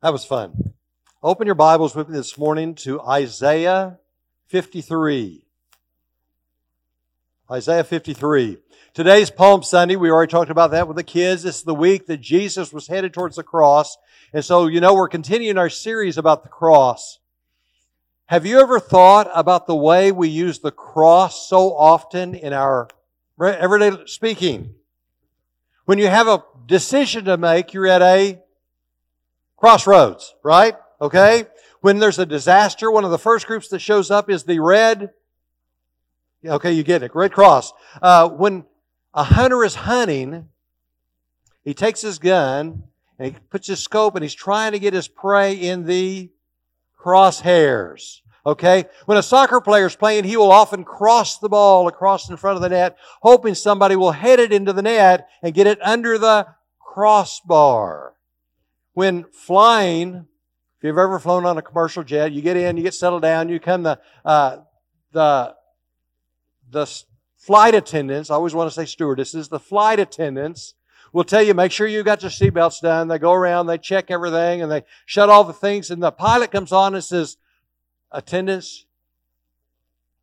That was fun. Open your Bibles with me this morning to Isaiah 53. Isaiah 53. Today's Palm Sunday. We already talked about that with the kids. This is the week that Jesus was headed towards the cross. And so, you know, we're continuing our series about the cross. Have you ever thought about the way we use the cross so often in our everyday speaking? When you have a decision to make, you're at a crossroads, right? Okay? When there's a disaster, one of the first groups that shows up is the red. Okay, you get it. Red Cross. Uh, when a hunter is hunting, he takes his gun and he puts his scope and he's trying to get his prey in the crosshairs. Okay? When a soccer player is playing, he will often cross the ball across in front of the net, hoping somebody will head it into the net and get it under the crossbar. When flying, if you've ever flown on a commercial jet, you get in, you get settled down, you come the, uh, the, the flight attendants, I always want to say stewardesses, the flight attendants will tell you, make sure you got your seatbelts done. They go around, they check everything, and they shut all the things, and the pilot comes on and says, attendants,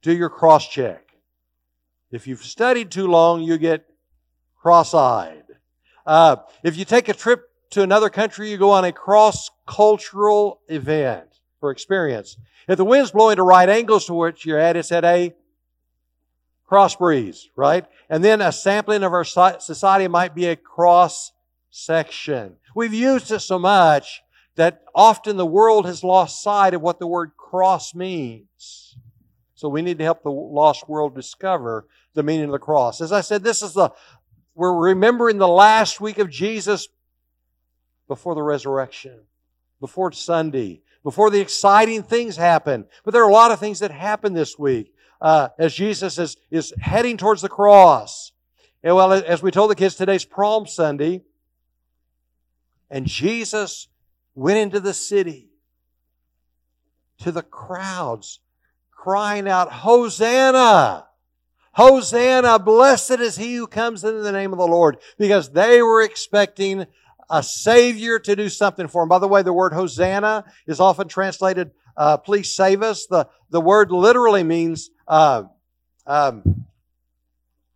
do your cross check. If you've studied too long, you get cross-eyed. Uh, if you take a trip to another country, you go on a cross cultural event or experience. If the wind's blowing to right angles to which you're at, it's at a cross breeze, right? And then a sampling of our society might be a cross section. We've used it so much that often the world has lost sight of what the word cross means. So we need to help the lost world discover the meaning of the cross. As I said, this is the, we're remembering the last week of Jesus before the resurrection before Sunday, before the exciting things happen. But there are a lot of things that happen this week uh, as Jesus is, is heading towards the cross. And well, as we told the kids, today's Palm Sunday, and Jesus went into the city to the crowds crying out, Hosanna! Hosanna! Blessed is he who comes in the name of the Lord. Because they were expecting a Savior to do something for him. By the way, the word Hosanna is often translated, uh, please save us. The, the word literally means, uh, um,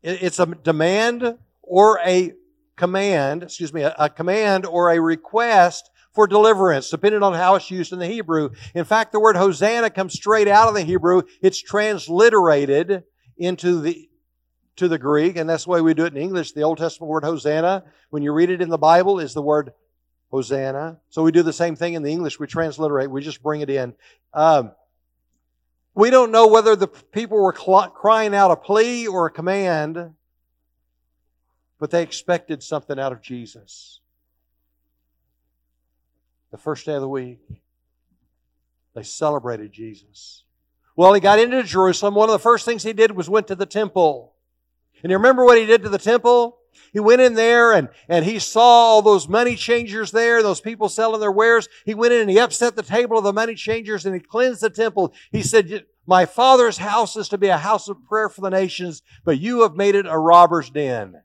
it, it's a demand or a command, excuse me, a, a command or a request for deliverance, depending on how it's used in the Hebrew. In fact, the word Hosanna comes straight out of the Hebrew. It's transliterated into the to the Greek, and that's the way we do it in English. The Old Testament word Hosanna, when you read it in the Bible, is the word Hosanna. So we do the same thing in the English. We transliterate, we just bring it in. Um, we don't know whether the people were cl- crying out a plea or a command, but they expected something out of Jesus. The first day of the week, they celebrated Jesus. Well, he got into Jerusalem. One of the first things he did was went to the temple. And you remember what he did to the temple? He went in there and, and he saw all those money changers there, those people selling their wares. He went in and he upset the table of the money changers and he cleansed the temple. He said, my father's house is to be a house of prayer for the nations, but you have made it a robber's den.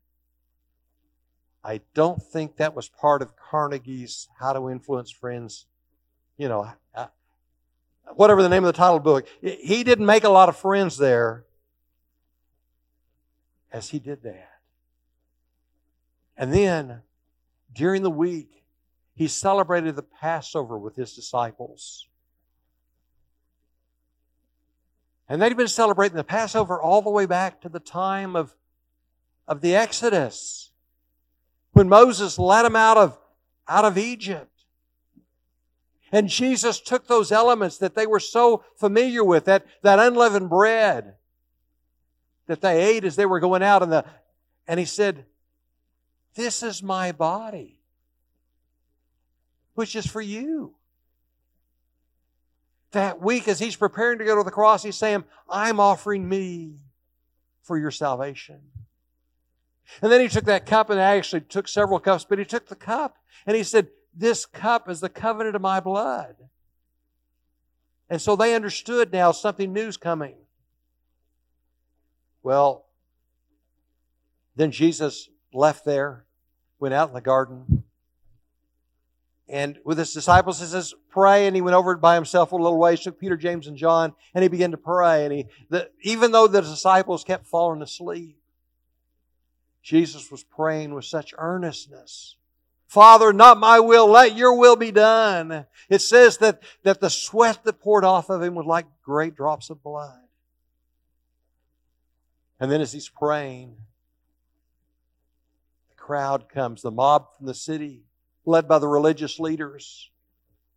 I don't think that was part of Carnegie's How to Influence Friends, you know, whatever the name of the title book. He didn't make a lot of friends there as he did that. And then, during the week, he celebrated the Passover with his disciples. And they'd been celebrating the Passover all the way back to the time of, of the Exodus, when Moses led them out of, out of Egypt. And Jesus took those elements that they were so familiar with, that, that unleavened bread, that they ate as they were going out and the and he said this is my body which is for you. That week as he's preparing to go to the cross he's saying i'm offering me for your salvation. And then he took that cup and actually took several cups but he took the cup and he said this cup is the covenant of my blood. And so they understood now something new's coming well, then Jesus left there, went out in the garden, and with his disciples, he says, pray. And he went over by himself a little ways, took Peter, James, and John, and he began to pray. And he, the, even though the disciples kept falling asleep, Jesus was praying with such earnestness. Father, not my will, let your will be done. It says that, that the sweat that poured off of him was like great drops of blood. And then as he's praying, the crowd comes, the mob from the city led by the religious leaders.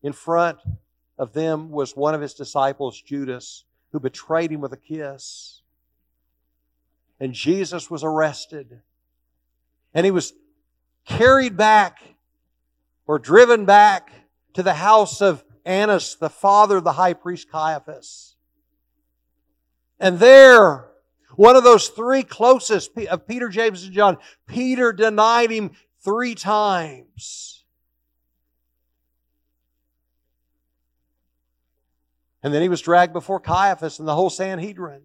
In front of them was one of his disciples, Judas, who betrayed him with a kiss. And Jesus was arrested. And he was carried back or driven back to the house of Annas, the father of the high priest Caiaphas. And there, one of those three closest of Peter, James, and John, Peter denied him three times. And then he was dragged before Caiaphas and the whole Sanhedrin.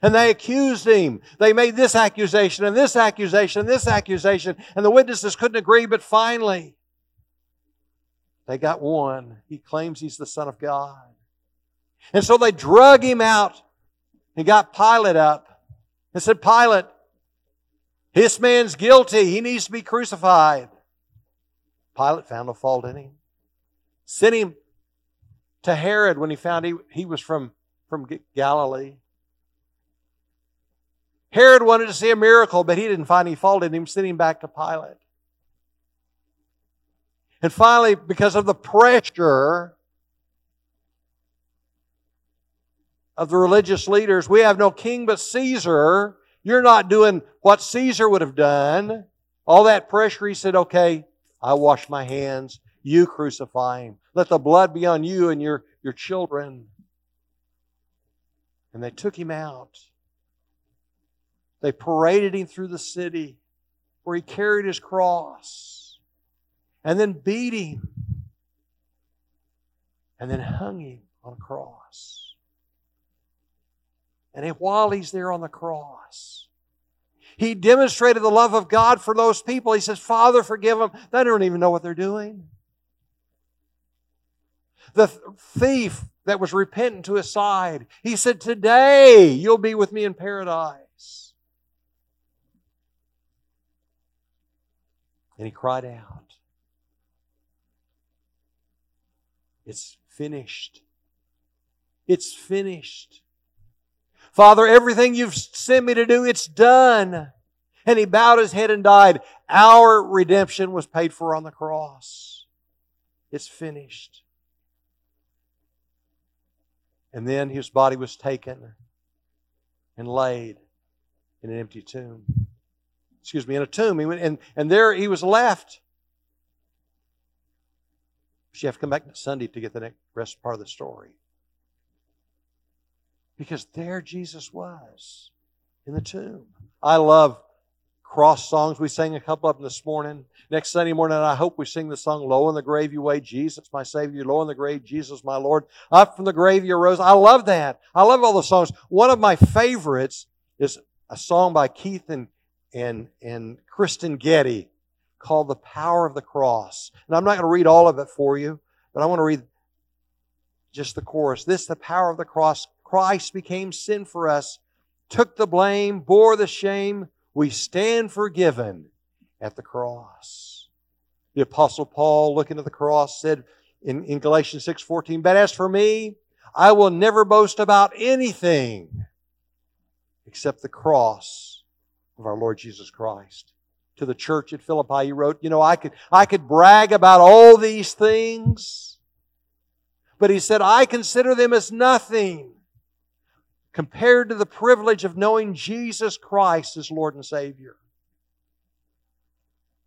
And they accused him. They made this accusation and this accusation and this accusation. And the witnesses couldn't agree, but finally, they got one. He claims he's the Son of God. And so they drug him out and got Pilate up and said, Pilate, this man's guilty. He needs to be crucified. Pilate found no fault in him. Sent him to Herod when he found he, he was from, from Galilee. Herod wanted to see a miracle, but he didn't find any fault in him, sent him back to Pilate. And finally, because of the pressure of the religious leaders, we have no king but Caesar. You're not doing what Caesar would have done. All that pressure, he said, okay, I wash my hands. You crucify him. Let the blood be on you and your, your children. And they took him out. They paraded him through the city where he carried his cross and then beat him and then hung him on a cross. And while he's there on the cross, he demonstrated the love of God for those people. He says, Father, forgive them. They don't even know what they're doing. The thief that was repentant to his side, he said, Today you'll be with me in paradise. And he cried out, It's finished. It's finished. Father, everything you've sent me to do, it's done. And he bowed his head and died. Our redemption was paid for on the cross. It's finished. And then his body was taken and laid in an empty tomb. Excuse me, in a tomb. He went, and, and there he was left. But you have to come back Sunday to get the next rest part of the story. Because there Jesus was in the tomb. I love cross songs. We sang a couple of them this morning. Next Sunday morning, I hope we sing the song, Low in the Grave You Wait, Jesus, my Savior, Low in the Grave, Jesus, my Lord. Up from the grave you rose. I love that. I love all the songs. One of my favorites is a song by Keith and, and, and Kristyn Getty called The Power of the Cross. And I'm not going to read all of it for you, but I want to read just the chorus. This, the power of the cross. Christ became sin for us, took the blame, bore the shame, we stand forgiven at the cross. The apostle Paul, looking at the cross, said in, in Galatians 6:14, "But as for me, I will never boast about anything except the cross of our Lord Jesus Christ." To the church at Philippi, he wrote, "You know, I could I could brag about all these things, but he said, I consider them as nothing compared to the privilege of knowing Jesus Christ as Lord and Savior.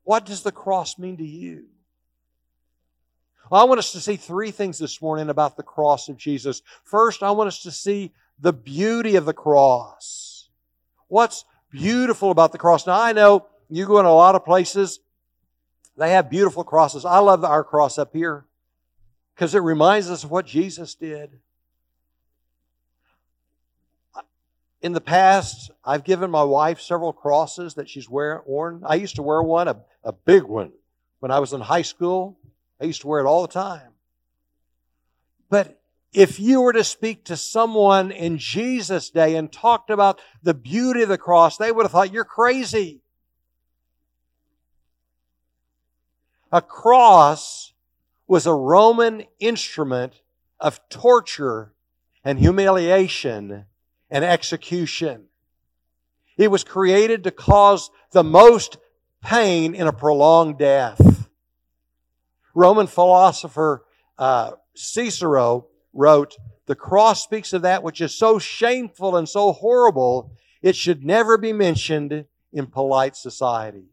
What does the cross mean to you? Well, I want us to see three things this morning about the cross of Jesus. First, I want us to see the beauty of the cross. What's beautiful about the cross? Now, I know you go in a lot of places, they have beautiful crosses. I love our cross up here because it reminds us of what Jesus did. In the past, I've given my wife several crosses that she's worn. I used to wear one, a, a big one, when I was in high school. I used to wear it all the time. But if you were to speak to someone in Jesus' day and talked about the beauty of the cross, they would have thought you're crazy. A cross was a Roman instrument of torture and humiliation and execution. It was created to cause the most pain in a prolonged death. Roman philosopher uh, Cicero wrote, The cross speaks of that which is so shameful and so horrible, it should never be mentioned in polite society.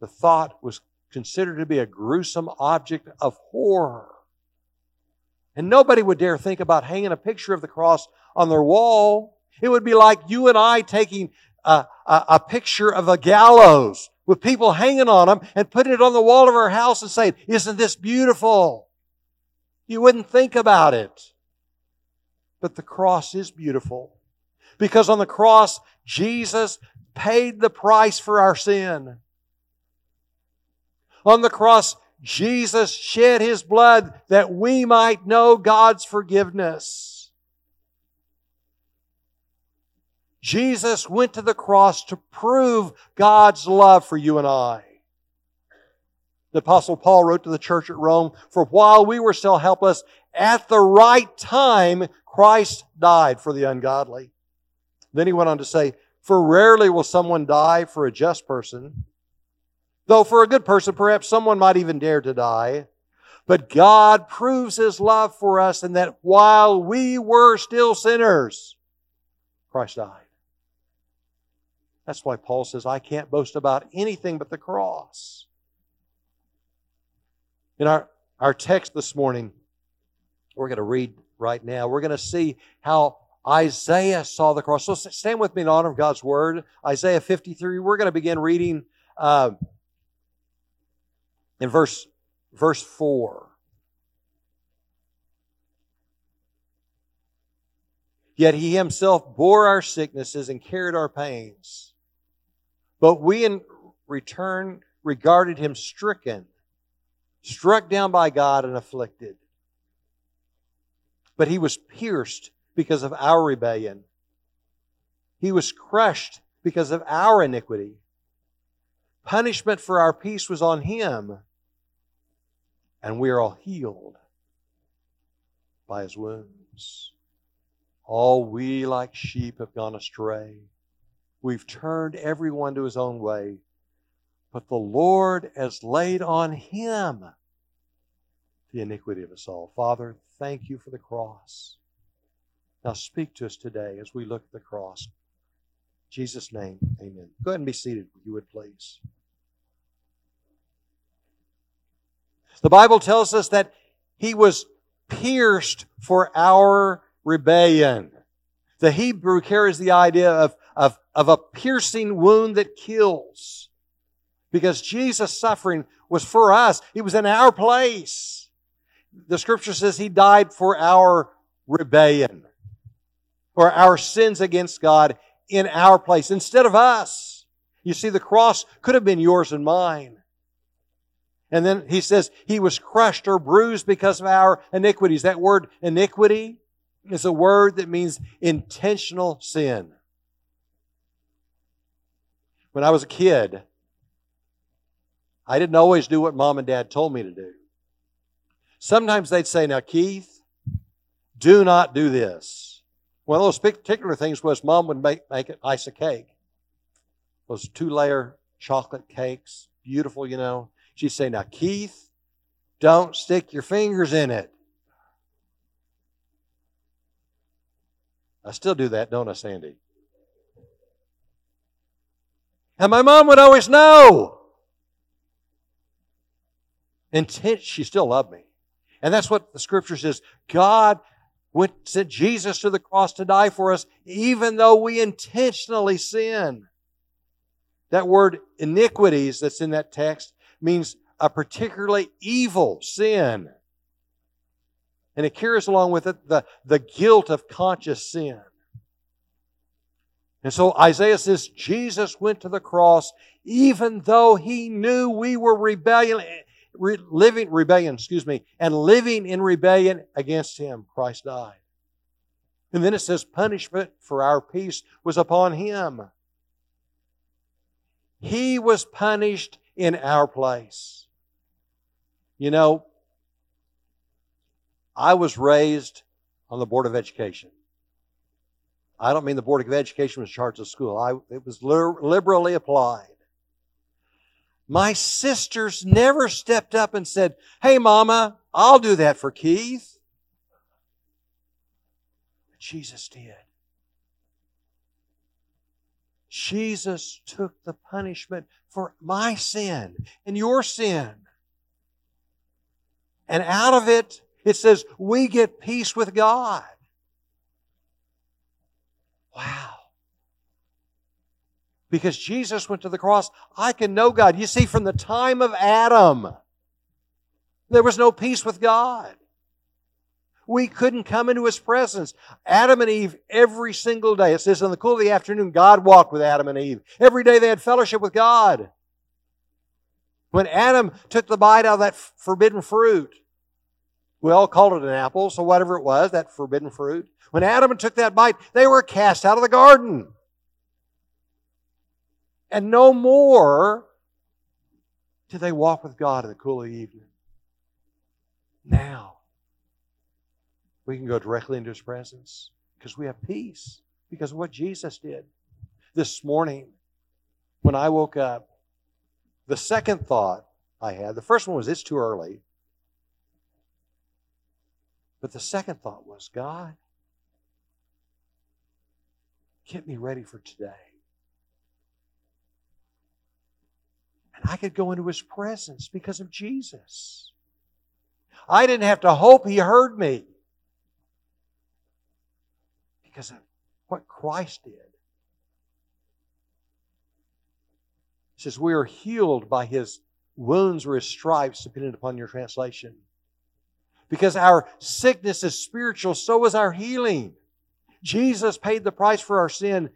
The thought was considered to be a gruesome object of horror. And nobody would dare think about hanging a picture of the cross on their wall. It would be like you and I taking a, a, a picture of a gallows with people hanging on them and putting it on the wall of our house and saying, Isn't this beautiful? You wouldn't think about it. But the cross is beautiful. Because on the cross, Jesus paid the price for our sin. On the cross, Jesus shed his blood that we might know God's forgiveness. Jesus went to the cross to prove God's love for you and I. The apostle Paul wrote to the church at Rome, for while we were still helpless, at the right time, Christ died for the ungodly. Then he went on to say, for rarely will someone die for a just person, though for a good person, perhaps someone might even dare to die. But God proves his love for us in that while we were still sinners, Christ died. That's why Paul says, I can't boast about anything but the cross. In our, our text this morning, we're going to read right now, we're going to see how Isaiah saw the cross. So stand with me in honor of God's word. Isaiah 53. We're going to begin reading uh, in verse, verse 4. Yet he himself bore our sicknesses and carried our pains. But we in return regarded him stricken struck down by God and afflicted. But he was pierced because of our rebellion. He was crushed because of our iniquity. Punishment for our peace was on him, and we are all healed by his wounds. All we like sheep have gone astray. We've turned everyone to his own way but the Lord has laid on him the iniquity of us all. Father, thank you for the cross. Now speak to us today as we look at the cross. In Jesus' name, amen. Go ahead and be seated, if you would please. The Bible tells us that he was pierced for our rebellion. The Hebrew carries the idea of, of, of a piercing wound that kills because Jesus' suffering was for us. He was in our place. The scripture says he died for our rebellion or our sins against God in our place instead of us. You see, the cross could have been yours and mine. And then he says he was crushed or bruised because of our iniquities. That word iniquity is a word that means intentional sin. When I was a kid, I didn't always do what mom and dad told me to do. Sometimes they'd say, Now, Keith, do not do this. One of those particular things was mom would make, make an ice a cake. Those two layer chocolate cakes, beautiful, you know. She'd say, Now, Keith, don't stick your fingers in it. I still do that, don't I, Sandy? And my mom would always know. Intent, she still loved me. And that's what the scripture says. God went, sent Jesus to the cross to die for us, even though we intentionally sin. That word iniquities that's in that text means a particularly evil sin. And it carries along with it the, the guilt of conscious sin. And so Isaiah says Jesus went to the cross even though he knew we were rebellion, re- living rebellion, excuse me, and living in rebellion against him, Christ died. And then it says punishment for our peace was upon him. He was punished in our place. You know, I was raised on the Board of Education. I don't mean the Board of Education was charged of school. I, it was liberally applied. My sisters never stepped up and said, Hey, Mama, I'll do that for Keith. But Jesus did. Jesus took the punishment for my sin and your sin. And out of it, it says we get peace with God. Wow. Because Jesus went to the cross, I can know God. You see, from the time of Adam, there was no peace with God. We couldn't come into His presence. Adam and Eve, every single day, it says in the cool of the afternoon, God walked with Adam and Eve. Every day they had fellowship with God. When Adam took the bite out of that forbidden fruit, we all called it an apple, so whatever it was, that forbidden fruit. When Adam took that bite, they were cast out of the garden. And no more did they walk with God in the cool of the evening. Now, we can go directly into His presence because we have peace because of what Jesus did. This morning, when I woke up, the second thought I had, the first one was, it's too early. But the second thought was, God, get me ready for today. And I could go into his presence because of Jesus. I didn't have to hope he heard me because of what Christ did. He says, We are healed by his wounds or his stripes, depending upon your translation. Because our sickness is spiritual, so is our healing. Jesus paid the price for our sin,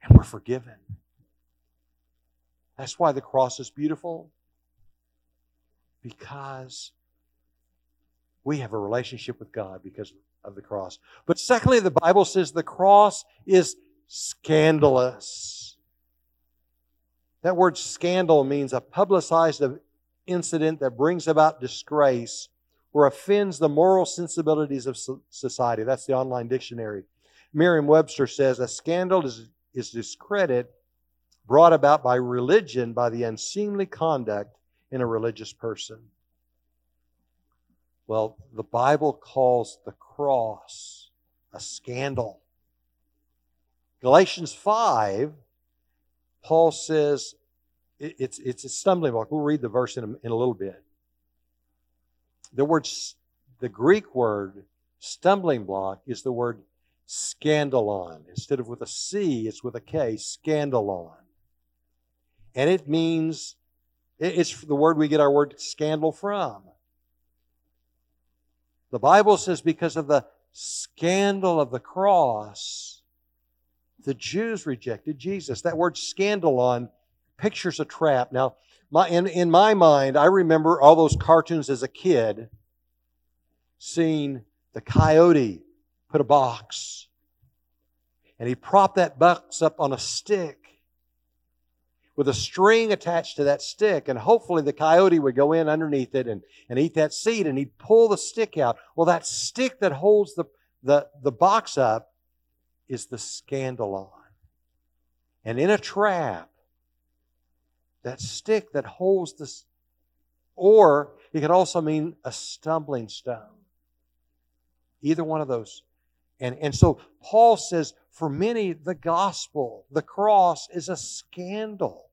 and we're forgiven. That's why the cross is beautiful. Because we have a relationship with God because of the cross. But secondly, the Bible says the cross is scandalous. That word scandal means a publicized incident that brings about disgrace or offends the moral sensibilities of society. That's the online dictionary. Merriam Webster says a scandal is, is discredit brought about by religion by the unseemly conduct in a religious person. Well, the Bible calls the cross a scandal. Galatians 5, Paul says it's, it's a stumbling block. We'll read the verse in a, in a little bit. The word, the Greek word stumbling block is the word skandalon. Instead of with a C, it's with a K, skandalon. And it means, it's the word we get our word scandal from. The Bible says because of the scandal of the cross, the Jews rejected Jesus. That word skandalon pictures a trap. Now, my, in, in my mind, I remember all those cartoons as a kid seeing the coyote put a box and he propped that box up on a stick with a string attached to that stick and hopefully the coyote would go in underneath it and, and eat that seed and he'd pull the stick out. Well that stick that holds the, the, the box up is the skandalon. And in a trap that stick that holds this, or it could also mean a stumbling stone. Either one of those. And, and so Paul says, for many, the gospel, the cross is a scandal.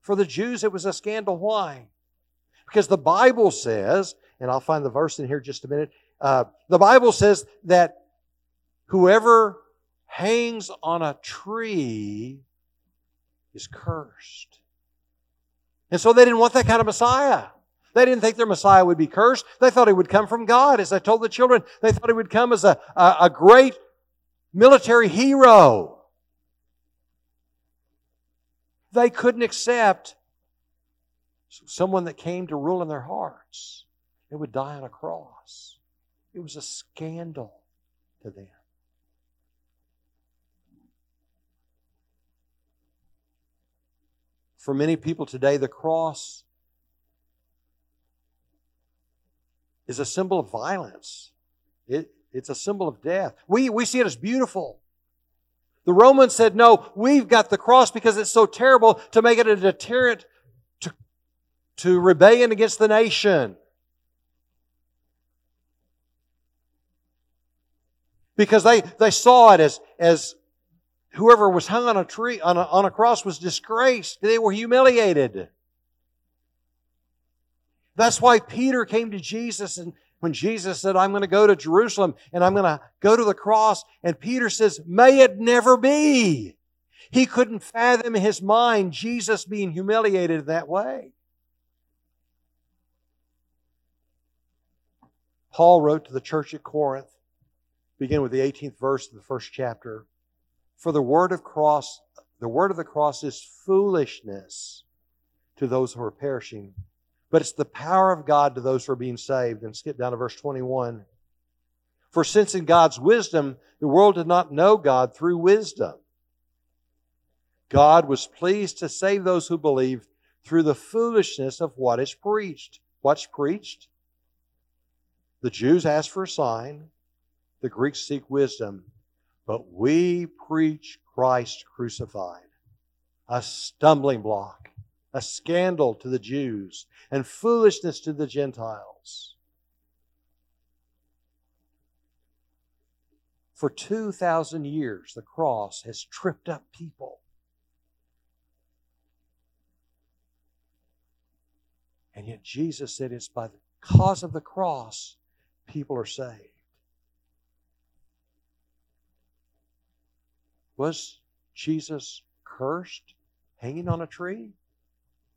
For the Jews, it was a scandal. Why? Because the Bible says, and I'll find the verse in here just a minute. Uh, the Bible says that whoever hangs on a tree is cursed. And so they didn't want that kind of Messiah. They didn't think their Messiah would be cursed. They thought he would come from God. As I told the children, they thought he would come as a, a, a great military hero. They couldn't accept someone that came to rule in their hearts, it would die on a cross. It was a scandal to them. For many people today, the cross is a symbol of violence. It, it's a symbol of death. We, we see it as beautiful. The Romans said, no, we've got the cross because it's so terrible to make it a deterrent to, to rebellion against the nation. Because they, they saw it as, as whoever was hung on a tree, on a, on a cross was disgraced. They were humiliated. That's why Peter came to Jesus and when Jesus said, I'm going to go to Jerusalem and I'm going to go to the cross. And Peter says, may it never be. He couldn't fathom in his mind Jesus being humiliated that way. Paul wrote to the church at Corinth, begin with the 18th verse of the first chapter. For the word of cross, the word of the cross is foolishness to those who are perishing, but it's the power of God to those who are being saved. And skip down to verse 21. For since in God's wisdom, the world did not know God through wisdom, God was pleased to save those who believe through the foolishness of what is preached. What's preached? The Jews ask for a sign, the Greeks seek wisdom, but we preach Christ crucified, a stumbling block, a scandal to the Jews, and foolishness to the Gentiles. For 2,000 years, the cross has tripped up people. And yet Jesus said it's by the cause of the cross people are saved. Was Jesus cursed hanging on a tree?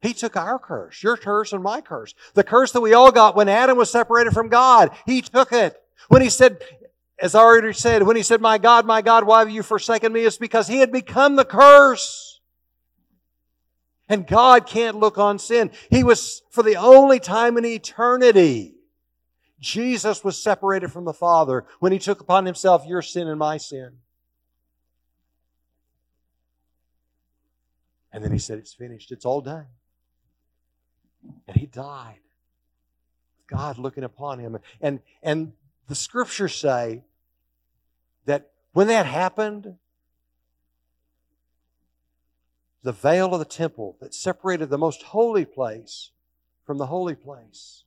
He took our curse, your curse and my curse. The curse that we all got when Adam was separated from God. He took it. When he said, as I already said, when he said, My God, my God, why have you forsaken me? It's because he had become the curse. And God can't look on sin. He was, for the only time in eternity, Jesus was separated from the Father when he took upon himself your sin and my sin. And then he said, It's finished. It's all done. And he died. God looking upon him. And, and the scriptures say that when that happened, the veil of the temple that separated the most holy place from the holy place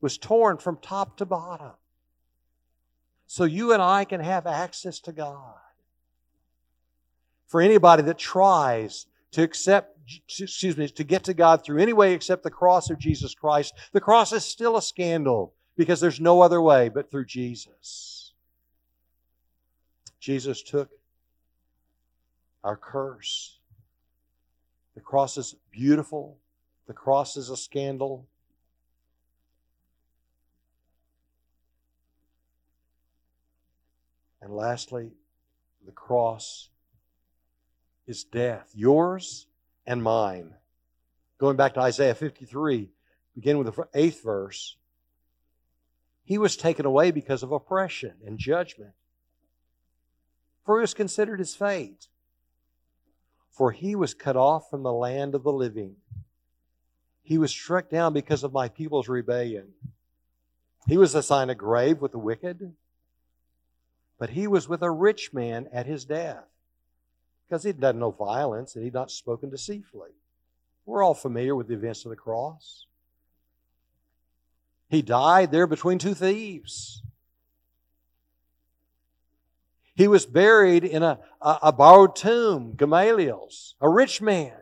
was torn from top to bottom. So you and I can have access to God. For anybody that tries to accept, excuse me, to get to God through any way except the cross of Jesus Christ, the cross is still a scandal because there's no other way but through Jesus. Jesus took our curse. The cross is beautiful. The cross is a scandal. And lastly, the cross is death, yours and mine. Going back to Isaiah 53, beginning with the eighth verse. He was taken away because of oppression and judgment. For he was considered his fate. For he was cut off from the land of the living. He was struck down because of my people's rebellion. He was assigned a grave with the wicked, but he was with a rich man at his death because he'd done no violence and he'd not spoken deceitfully. We're all familiar with the events of the cross. He died there between two thieves. He was buried in a, a, a borrowed tomb, Gamaliel's, a rich man.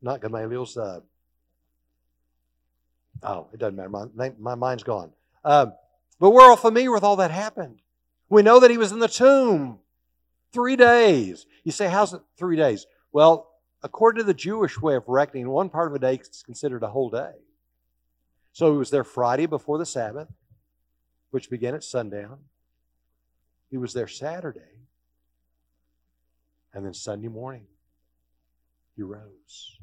Not Gamaliel's, uh, oh, it doesn't matter. My, my mind's gone. Um, but we're all familiar with all that happened. We know that he was in the tomb Three days. You say, how's it three days? Well, according to the Jewish way of reckoning, one part of a day is considered a whole day. So he was there Friday before the Sabbath, which began at sundown. He was there Saturday. And then Sunday morning, he rose.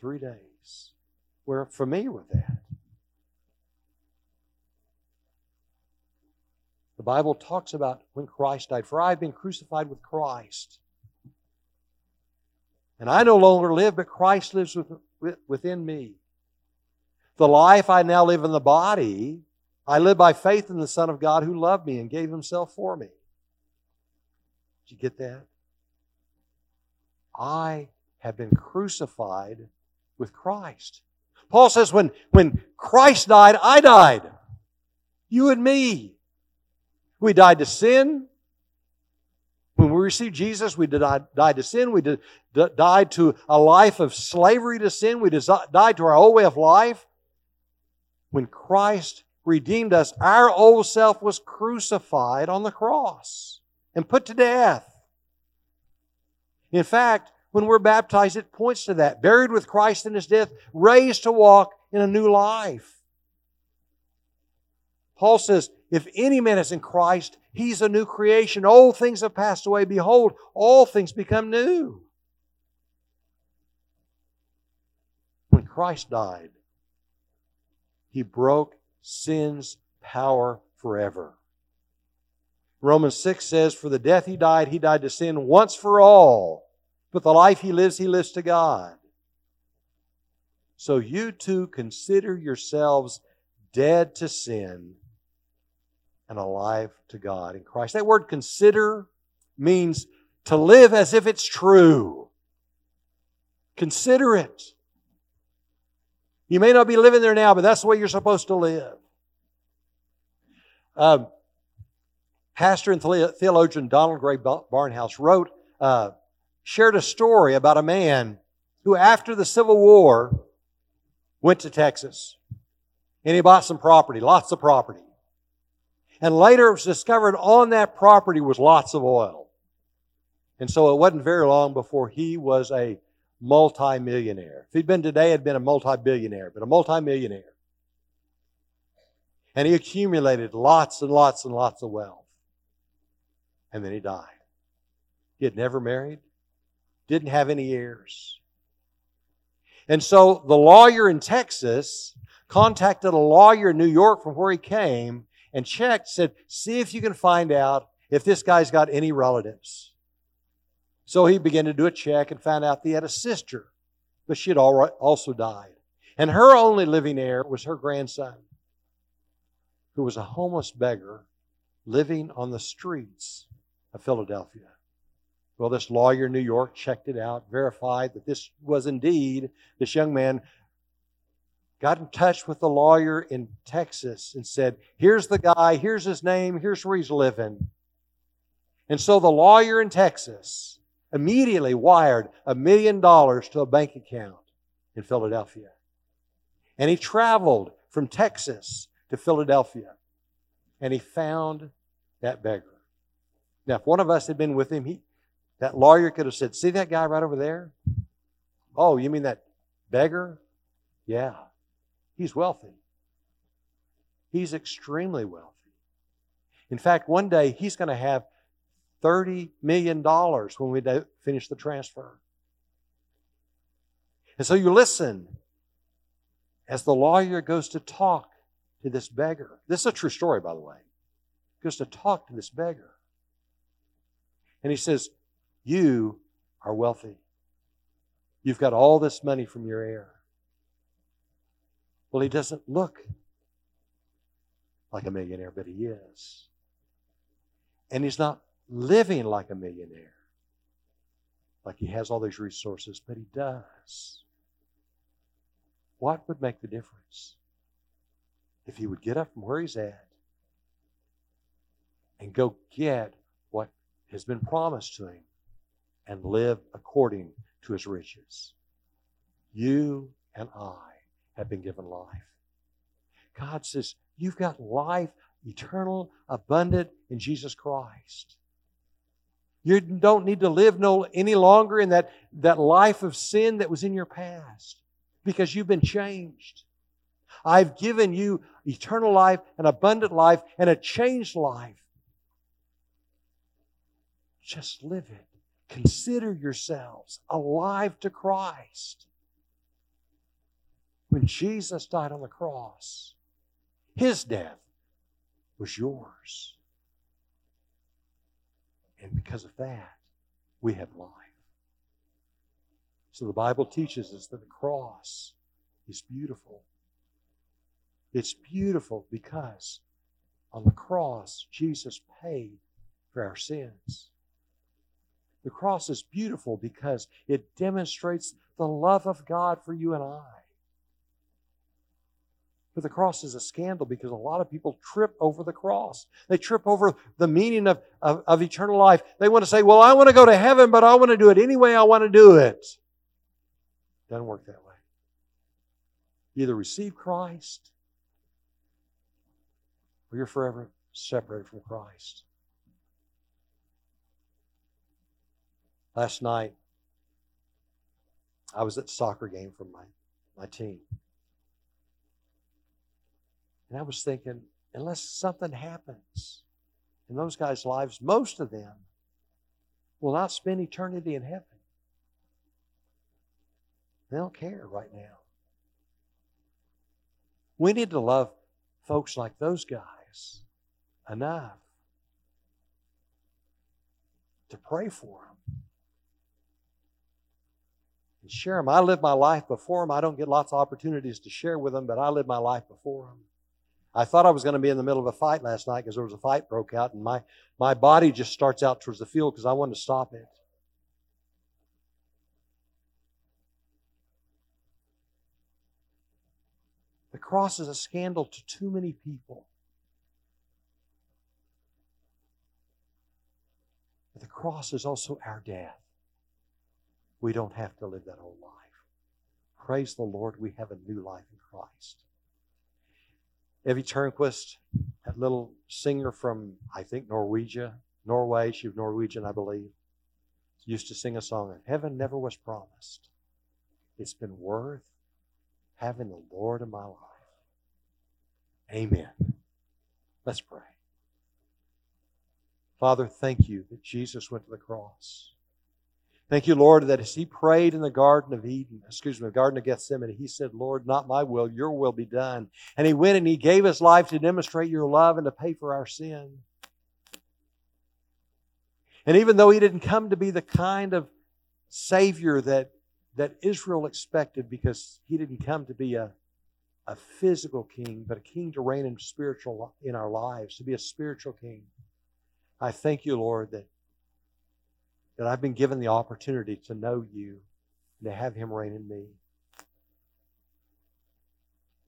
Three days. We're familiar with that. The Bible talks about when Christ died. For I have been crucified with Christ. And I no longer live, but Christ lives within me. The life I now live in the body, I live by faith in the Son of God who loved me and gave himself for me. Did you get that? I have been crucified with Christ. Paul says when, when Christ died, I died. You and me. We died to sin. When we received Jesus, we died, to sin. We did, died to a life of slavery to sin. We died to our old way of life. When Christ redeemed us, our old self was crucified on the cross and put to death. In fact, when we're baptized, it points to that. Buried with Christ in his death, raised to walk in a new life. Paul says, if any man is in Christ, he's a new creation. Old things have passed away. Behold, all things become new. When Christ died, he broke sin's power forever. Romans 6 says, For the death he died, he died to sin once for all. But the life he lives, he lives to God. So you too consider yourselves dead to sin and alive to God in Christ. That word consider means to live as if it's true. Consider it. You may not be living there now, but that's the way you're supposed to live. Um, pastor and theologian Donald Grey Barnhouse wrote uh, shared a story about a man who, after the Civil War, went to Texas. And he bought some property, lots of property. And later it was discovered on that property was lots of oil. And so it wasn't very long before he was a multimillionaire. If he'd been today, he'd been a multi-billionaire, but a multimillionaire. And he accumulated lots and lots and lots of wealth. And then he died. He had never married, didn't have any heirs. And so the lawyer in Texas contacted a lawyer in New York from where he came and checked, said, see if you can find out if this guy's got any relatives. So he began to do a check and found out that he had a sister, but she had also died. And her only living heir was her grandson, who was a homeless beggar living on the streets of Philadelphia. Well, this lawyer in New York checked it out, verified that this was indeed this young man. Got in touch with the lawyer in Texas and said, Here's the guy, here's his name, here's where he's living. And so the lawyer in Texas immediately wired a million dollars to a bank account in Philadelphia. And he traveled from Texas to Philadelphia and he found that beggar. Now, if one of us had been with him, he, that lawyer could have said, See that guy right over there? Oh, you mean that beggar? Yeah. He's wealthy. He's extremely wealthy. In fact, one day he's going to have $30 million when we finish the transfer. And so you listen as the lawyer goes to talk to this beggar. This is a true story, by the way. Goes to talk to this beggar. And he says, you are wealthy. You've got all this money from your heir. Well, he doesn't look like a millionaire, but he is. And he's not living like a millionaire, like he has all these resources, but he does. What would make the difference? If he would get up from where he's at and go get what has been promised to him and live according to his riches. You and I have been given life. God says, You've got life, eternal, abundant in Jesus Christ. You don't need to live no, any longer in that, that life of sin that was in your past because you've been changed. I've given you eternal life, an abundant life, and a changed life. Just live it. Consider yourselves alive to Christ. When Jesus died on the cross, his death was yours. And because of that, we have life. So the Bible teaches us that the cross is beautiful. It's beautiful because on the cross, Jesus paid for our sins. The cross is beautiful because it demonstrates the love of God for you and I. But the cross is a scandal because a lot of people trip over the cross. They trip over the meaning of, of, of eternal life. They want to say, Well, I want to go to heaven, but I want to do it any way I want to do it. Doesn't work that way. either receive Christ or you're forever separated from Christ. Last night, I was at soccer game for my, my team. And I was thinking, unless something happens in those guys' lives, most of them will not spend eternity in heaven. They don't care right now. We need to love folks like those guys enough to pray for them and share them. I live my life before them. I don't get lots of opportunities to share with them, but I live my life before them. I thought I was going to be in the middle of a fight last night because there was a fight broke out, and my, my body just starts out towards the field because I wanted to stop it. The cross is a scandal to too many people. But the cross is also our death. We don't have to live that old life. Praise the Lord, we have a new life in Christ. Evie Tornquist, that little singer from, I think, Norwegia, Norway, she was Norwegian, I believe, used to sing a song, Heaven never was promised. It's been worth having the Lord in my life. Amen. Let's pray. Father, thank you that Jesus went to the cross. Thank you, Lord, that as he prayed in the Garden of Eden, excuse me, the Garden of Gethsemane, he said, Lord, not my will, your will be done. And he went and he gave his life to demonstrate your love and to pay for our sin. And even though he didn't come to be the kind of Savior that, that Israel expected, because he didn't come to be a, a physical king, but a king to reign in spiritual in our lives, to be a spiritual king. I thank you, Lord, that that I've been given the opportunity to know you and to have Him reign in me.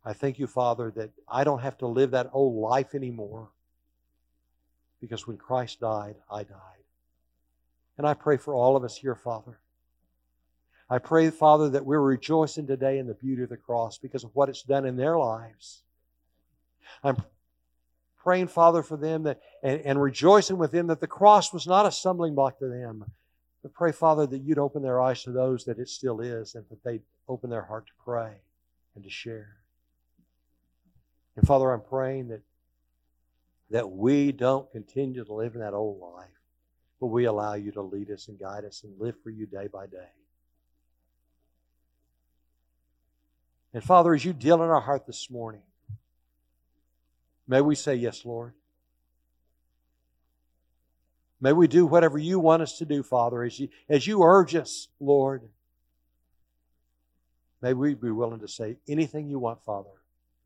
I thank you, Father, that I don't have to live that old life anymore because when Christ died, I died. And I pray for all of us here, Father. I pray, Father, that we're rejoicing today in the beauty of the cross because of what it's done in their lives. I'm praying, Father, for them that, and, and rejoicing with them that the cross was not a stumbling block to them. But pray, Father, that you'd open their eyes to those that it still is and that they'd open their heart to pray and to share. And Father, I'm praying that, that we don't continue to live in that old life, but we allow you to lead us and guide us and live for you day by day. And Father, as you deal in our heart this morning, May we say, Yes, Lord. May we do whatever you want us to do, Father, as you, as you urge us, Lord. May we be willing to say anything you want, Father.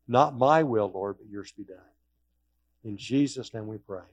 Not my will, Lord, but yours be done. In Jesus' name we pray.